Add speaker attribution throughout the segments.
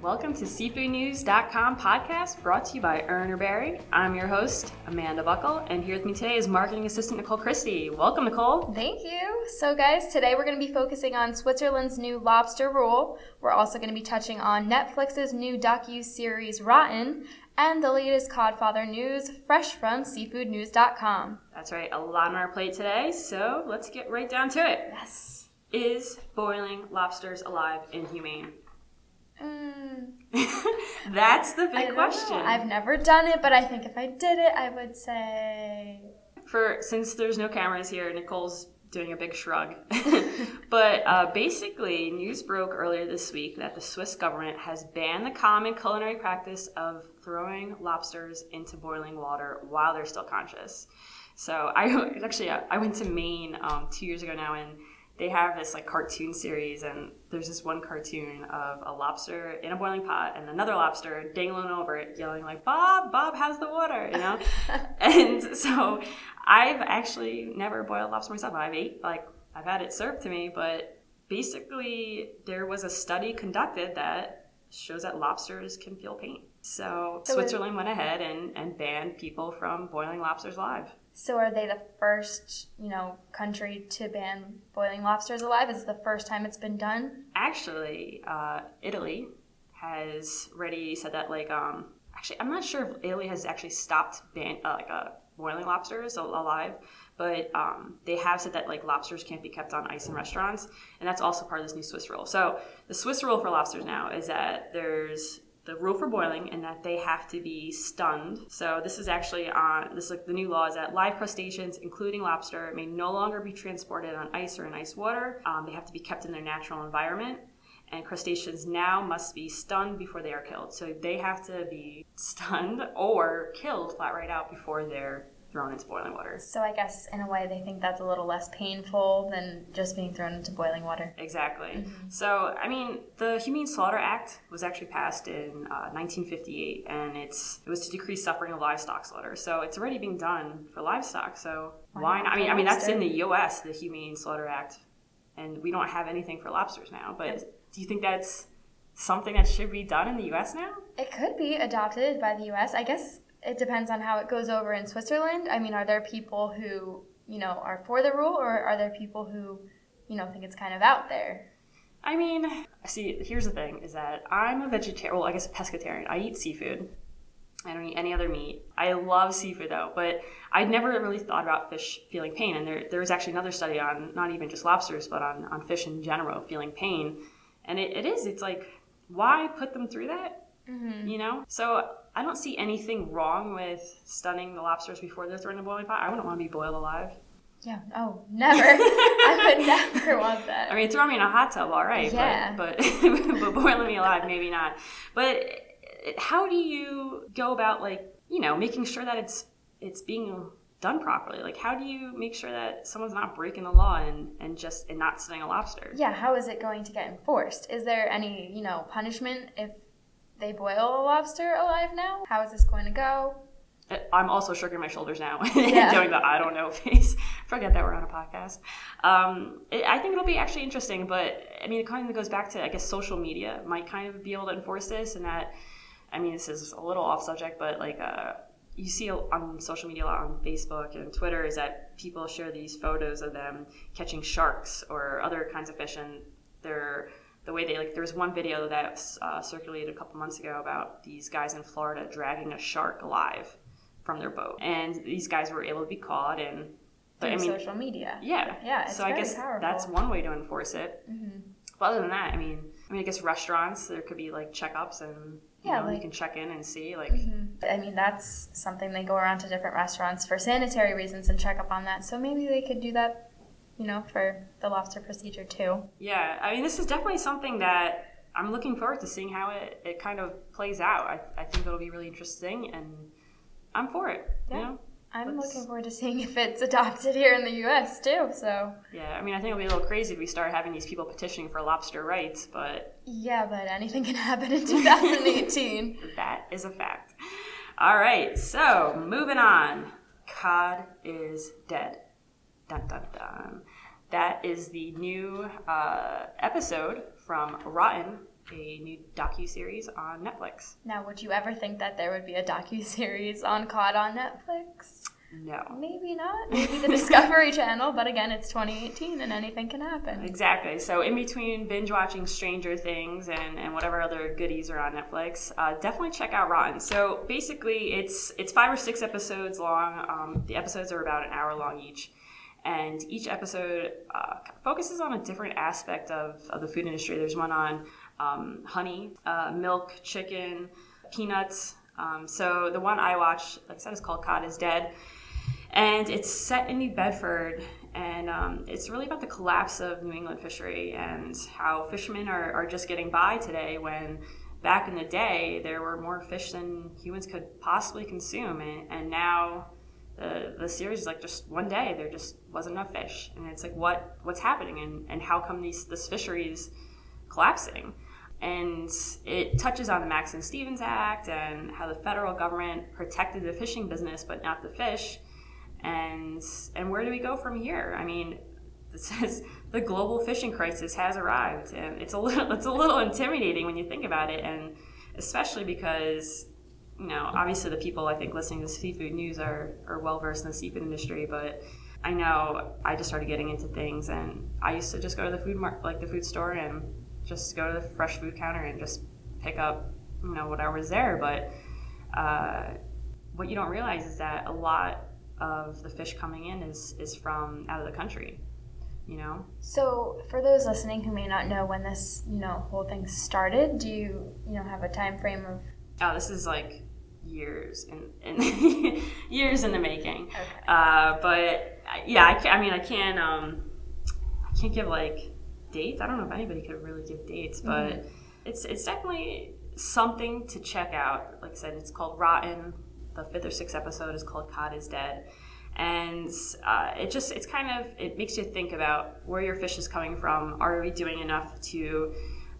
Speaker 1: Welcome to SeafoodNews.com podcast brought to you by Urner Barry. I'm your host, Amanda Buckle, and here with me today is marketing assistant Nicole Christie. Welcome, Nicole.
Speaker 2: Thank you. So, guys, today we're going to be focusing on Switzerland's new lobster rule. We're also going to be touching on Netflix's new docu series Rotten and the latest Codfather news, fresh from SeafoodNews.com.
Speaker 1: That's right, a lot on our plate today, so let's get right down to it.
Speaker 2: Yes.
Speaker 1: Is boiling lobsters alive inhumane?
Speaker 2: Mm,
Speaker 1: That's the big question.
Speaker 2: know. I've never done it, but I think if I did it, I would say.
Speaker 1: For since there's no cameras here, Nicole's doing a big shrug. but uh, basically, news broke earlier this week that the Swiss government has banned the common culinary practice of throwing lobsters into boiling water while they're still conscious. So I actually I went to Maine um, two years ago now, and they have this like cartoon series, and there's this one cartoon of a lobster in a boiling pot and another lobster dangling over it, yelling like "Bob, Bob, how's the water?" You know. and so I've actually never boiled lobster myself. I've ate like I've had it served to me, but basically there was a study conducted that shows that lobsters can feel pain. So,
Speaker 2: So
Speaker 1: Switzerland went ahead and, and banned people from boiling lobsters live.
Speaker 2: So, are they the first, you know, country to ban boiling lobsters alive? Is it the first time it's been done?
Speaker 1: Actually, uh, Italy has already said that like um actually I'm not sure if Italy has actually stopped ban uh, like uh, boiling lobsters alive, but um, they have said that like lobsters can't be kept on ice in restaurants, and that's also part of this new Swiss rule. So the Swiss rule for lobsters now is that there's the rule for boiling and that they have to be stunned. So this is actually on this like the new law is that live crustaceans, including lobster, may no longer be transported on ice or in ice water. Um, they have to be kept in their natural environment. And crustaceans now must be stunned before they are killed. So they have to be stunned or killed flat right out before they're thrown into boiling water.
Speaker 2: So, I guess in a way they think that's a little less painful than just being thrown into boiling water.
Speaker 1: Exactly. So, I mean, the Humane Slaughter Act was actually passed in uh, 1958, and it's it was to decrease suffering of livestock slaughter. So it's already being done for livestock. So
Speaker 2: Why
Speaker 1: why?
Speaker 2: not?
Speaker 1: I mean, I mean that's in the U.S. the Humane Slaughter Act, and we don't have anything for lobsters now. But do you think that's something that should be done in the U.S. now?
Speaker 2: It could be adopted by the US. I guess it depends on how it goes over in Switzerland. I mean, are there people who, you know, are for the rule or are there people who, you know, think it's kind of out there?
Speaker 1: I mean, see, here's the thing: is that I'm a vegetarian. Well, I guess a pescatarian. I eat seafood. I don't eat any other meat. I love seafood though, but I'd never really thought about fish feeling pain. And there, there was actually another study on not even just lobsters, but on, on fish in general feeling pain. And it, it is. It's like, why put them through that?
Speaker 2: Mm-hmm.
Speaker 1: You know. So I don't see anything wrong with stunning the lobsters before they're thrown in a boiling pot. I wouldn't want to be boiled alive.
Speaker 2: Yeah. Oh, never. I would never want that.
Speaker 1: I mean, throw me in a hot tub, all right.
Speaker 2: Yeah.
Speaker 1: But but, but boiling me alive, maybe not. But how do you go about like you know making sure that it's it's being done properly? Like, how do you make sure that someone's not breaking the law and and just and not stunning a lobster?
Speaker 2: Yeah, how is it going to get enforced? Is there any, you know, punishment if they boil a lobster alive now? How is this going to go?
Speaker 1: I'm also shrugging my shoulders now,
Speaker 2: Yeah.
Speaker 1: doing the I don't know face. Forget that we're on a podcast. Um, I think it'll be actually interesting, but I mean, it kind of goes back to I guess social media might kind of be able to enforce this, and that I mean, this is a little off subject, but like uh, you see on social media a lot on Facebook and Twitter is that people share these photos of them catching sharks or other kinds of fish, and they're the way they like. There was one video that uh, circulated a couple months ago about these guys in Florida dragging a shark alive from their boat, and these guys were able to be caught. And but I mean,
Speaker 2: social media.
Speaker 1: yeah,
Speaker 2: Yeah,
Speaker 1: so I guess
Speaker 2: powerful.
Speaker 1: that's one way to enforce it.
Speaker 2: hmm
Speaker 1: But other than that, I mean, I mean, I guess restaurants there could be like checkups and you
Speaker 2: Yeah,
Speaker 1: know, you can check in and see like
Speaker 2: I mean, that's something they go around to different restaurants for sanitary reasons and check up on that. So maybe they could do that, you know, for the lobster procedure too.
Speaker 1: Yeah, I mean, this is definitely something that I'm looking forward to seeing how it, it kind of plays out. I, I think it'll be really interesting, and I'm for it. You
Speaker 2: Yeah.
Speaker 1: know?
Speaker 2: I'm
Speaker 1: Let's-
Speaker 2: looking forward to seeing if it's adopted here in the U.S. too. So
Speaker 1: Yeah, I mean, I think it'll be a little crazy if we start having these people petitioning for lobster rights, but
Speaker 2: yeah, but anything can happen in 2018.
Speaker 1: that is a fact. All right, so moving on. Cod is dead. Dun dun dun. That is the new uh, episode from Rotten a new docu series on Netflix.
Speaker 2: Now, would you ever think that there would be a docu series on cod on Netflix?
Speaker 1: No.
Speaker 2: Maybe not. Maybe the Discovery Channel, but again, it's 2018 and anything can happen.
Speaker 1: Exactly. So, in between binge watching Stranger Things and, and whatever other goodies are on Netflix, uh, definitely check out Rotten. So, basically, it's it's five or six episodes long. Um, the episodes are about an hour long each. And each episode uh, focuses on a different aspect of, of the food industry. There's one on um, honey, uh, milk, chicken, peanuts. Um, so, the one I watched, like I said, is called Cod is Dead and it's set in New Bedford, and um, it's really about the collapse of New England fishery and how fishermen are, are just getting by today when back in the day there were more fish than humans could possibly consume, and, and now the, the series is like just one day there just wasn't enough fish, and it's like what what's happening? And, and how come these this fishery is collapsing? And it touches on the Magnuson-Stevens Act and how the federal government protected the fishing business but not the fish. And and where do we go from here? I mean, it says the global fishing crisis has arrived, and it's a little it's a little intimidating when you think about it, and especially because you know obviously the people I think listening to seafood news are are well versed in the seafood industry, but I know I just started getting into things, and I used to just go to the food market, like the food store, and just go to the fresh food counter and just pick up you know whatever was there, but. Uh, what you don't realize is that a lot of the fish coming in is is from out of the country you know
Speaker 2: so for those listening who may not know when this you know whole thing started do you you know have a time frame of
Speaker 1: oh this is like years in, in years in the making okay. uh, but yeah I, can, I mean i can't um i can't give like dates i don't know if anybody could really give dates but mm-hmm. it's it's definitely something to check out like i said it's called rotten the fifth or sixth episode is called Cod is Dead. And uh, it just, it's kind of, it makes you think about where your fish is coming from. Are we doing enough to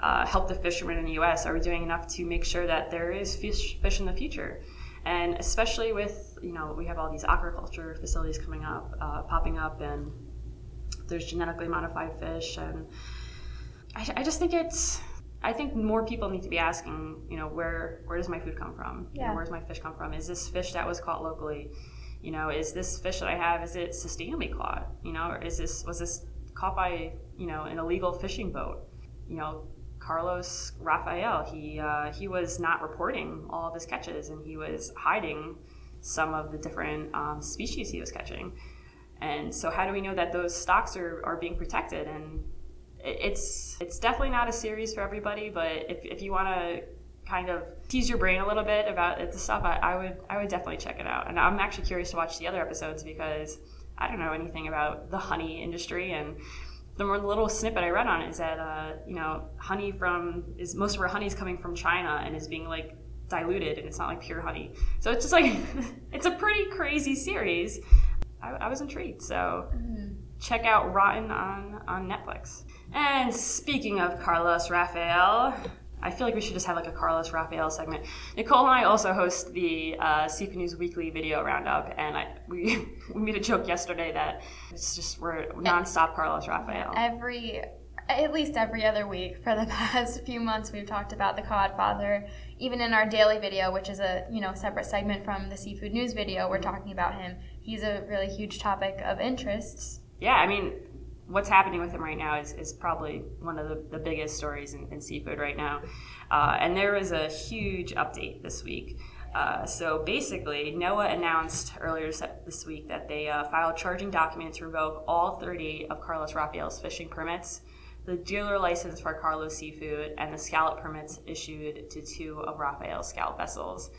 Speaker 1: uh, help the fishermen in the U.S.? Are we doing enough to make sure that there is fish, fish in the future? And especially with, you know, we have all these aquaculture facilities coming up, uh, popping up, and there's genetically modified fish. And I, I just think it's, I think more people need to be asking, you know, where where does my food come from? Yeah. You know, where's my fish come from? Is this fish that was caught locally? You know, is this fish that I have is it sustainably caught? You know, or is this was this caught by you know an illegal fishing boat? You know, Carlos Rafael, he uh, he was not reporting all of his catches, and he was hiding some of the different um, species he was catching. And so, how do we know that those stocks are, are being protected? And it's it's definitely not a series for everybody, but if, if you want to kind of tease your brain a little bit about the stuff, I, I, would I would definitely check it out. And I'm actually curious to watch the other episodes because I don't know anything about the honey industry and the more little snippet I read on it is that uh, you know honey from is most of our honey is coming from China and is being like diluted and it's not like pure honey. So it's just like it's a pretty crazy series. I, I was intrigued. So mm-hmm. check out Rotten on on Netflix. And speaking of Carlos Rafael, I feel like we should just have like a Carlos Rafael segment. Nicole and I also host the uh, Seafood News Weekly video roundup, and I, we we made a joke yesterday that it's just we're nonstop Carlos Rafael.
Speaker 2: Every at least every other week for the past few months we've talked about the codfather even in our daily video which is a you know separate segment from the seafood news video we're talking about him he's a really huge topic of interest
Speaker 1: yeah i mean what's happening with him right now is, is probably one of the, the biggest stories in, in seafood right now. Uh, and there was a huge update this week. Uh, so basically, NOAA announced earlier this week that they uh, filed charging documents to revoke all 30 of Carlos Rafael's fishing permits, the dealer license for Carlos Seafood, and the scallop permits issued to two of Rafael's scallop vessels.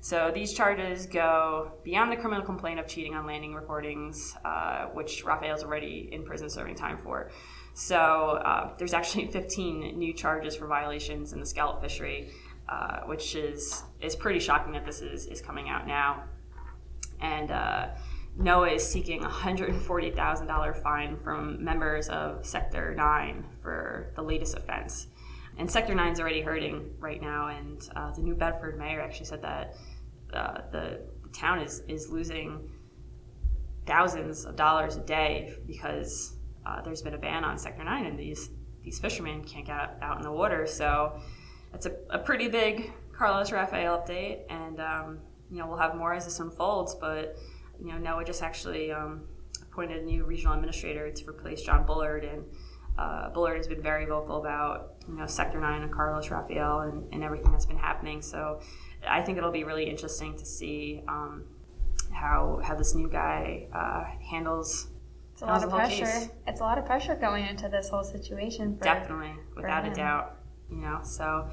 Speaker 1: So these charges go beyond the criminal complaint of cheating on landing recordings, uh, which Rafael's already in prison serving time for. So uh, there's actually 15 new charges for violations in the scallop fishery, uh, which is is pretty shocking that this is is coming out now. And uh, NOAA is seeking a $140,000 fine from members of Sector 9 for the latest offense. And Sector 9 is already hurting right now, and uh, the New Bedford mayor actually said that uh, the, the town is, is losing thousands of dollars a day because uh, there's been a ban on Sector 9 and these these fishermen can't get out, out in the water. So it's a, a pretty big Carlos Rafael update, and um, you know we'll have more as this unfolds. But you know NOAA just actually um, appointed a new regional administrator to replace John Bullard, and uh, Bullard has been very vocal about you know Sector Nine and Carlos Rafael and, and everything that's been happening. So I think it'll be really interesting to see um, how how this new guy uh, handles.
Speaker 2: It's a lot of pressure. Case. It's a lot of pressure going into this whole situation. For,
Speaker 1: Definitely, without a doubt. You know, so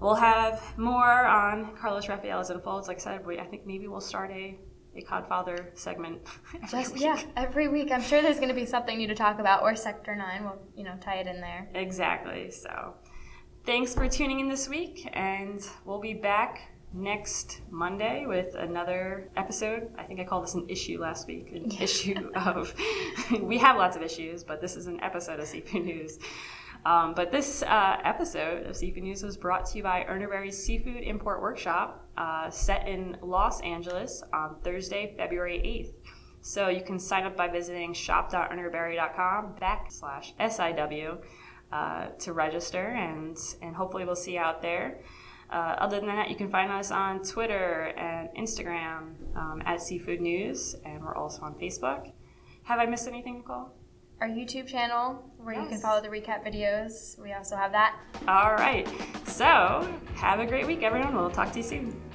Speaker 1: we'll have more on Carlos Rafael as it unfolds. Like I said, we, I think maybe we'll start a a Codfather segment.
Speaker 2: Just week. yeah, every week. I'm sure there's going to be something new to talk about, or Sector Nine. We'll you know tie it in there.
Speaker 1: Exactly. So, thanks for tuning in this week, and we'll be back next Monday with another episode. I think I called this an issue last week. An yeah. issue of we have lots of issues, but this is an episode of Seafood News. Um, but this uh, episode of Seafood News was brought to you by Urner Seafood Import Workshop, uh, set in Los Angeles on Thursday, February 8th. So you can sign up by visiting shop.urnerbarry.com backslash SIW uh, to register, and, and hopefully we'll see you out there. Uh, other than that, you can find us on Twitter and Instagram um, at Seafood News, and we're also on Facebook. Have I missed anything, Nicole?
Speaker 2: Our YouTube channel where yes. you can follow the recap videos. We also have that.
Speaker 1: All right. So, have a great week, everyone. We'll talk to you soon.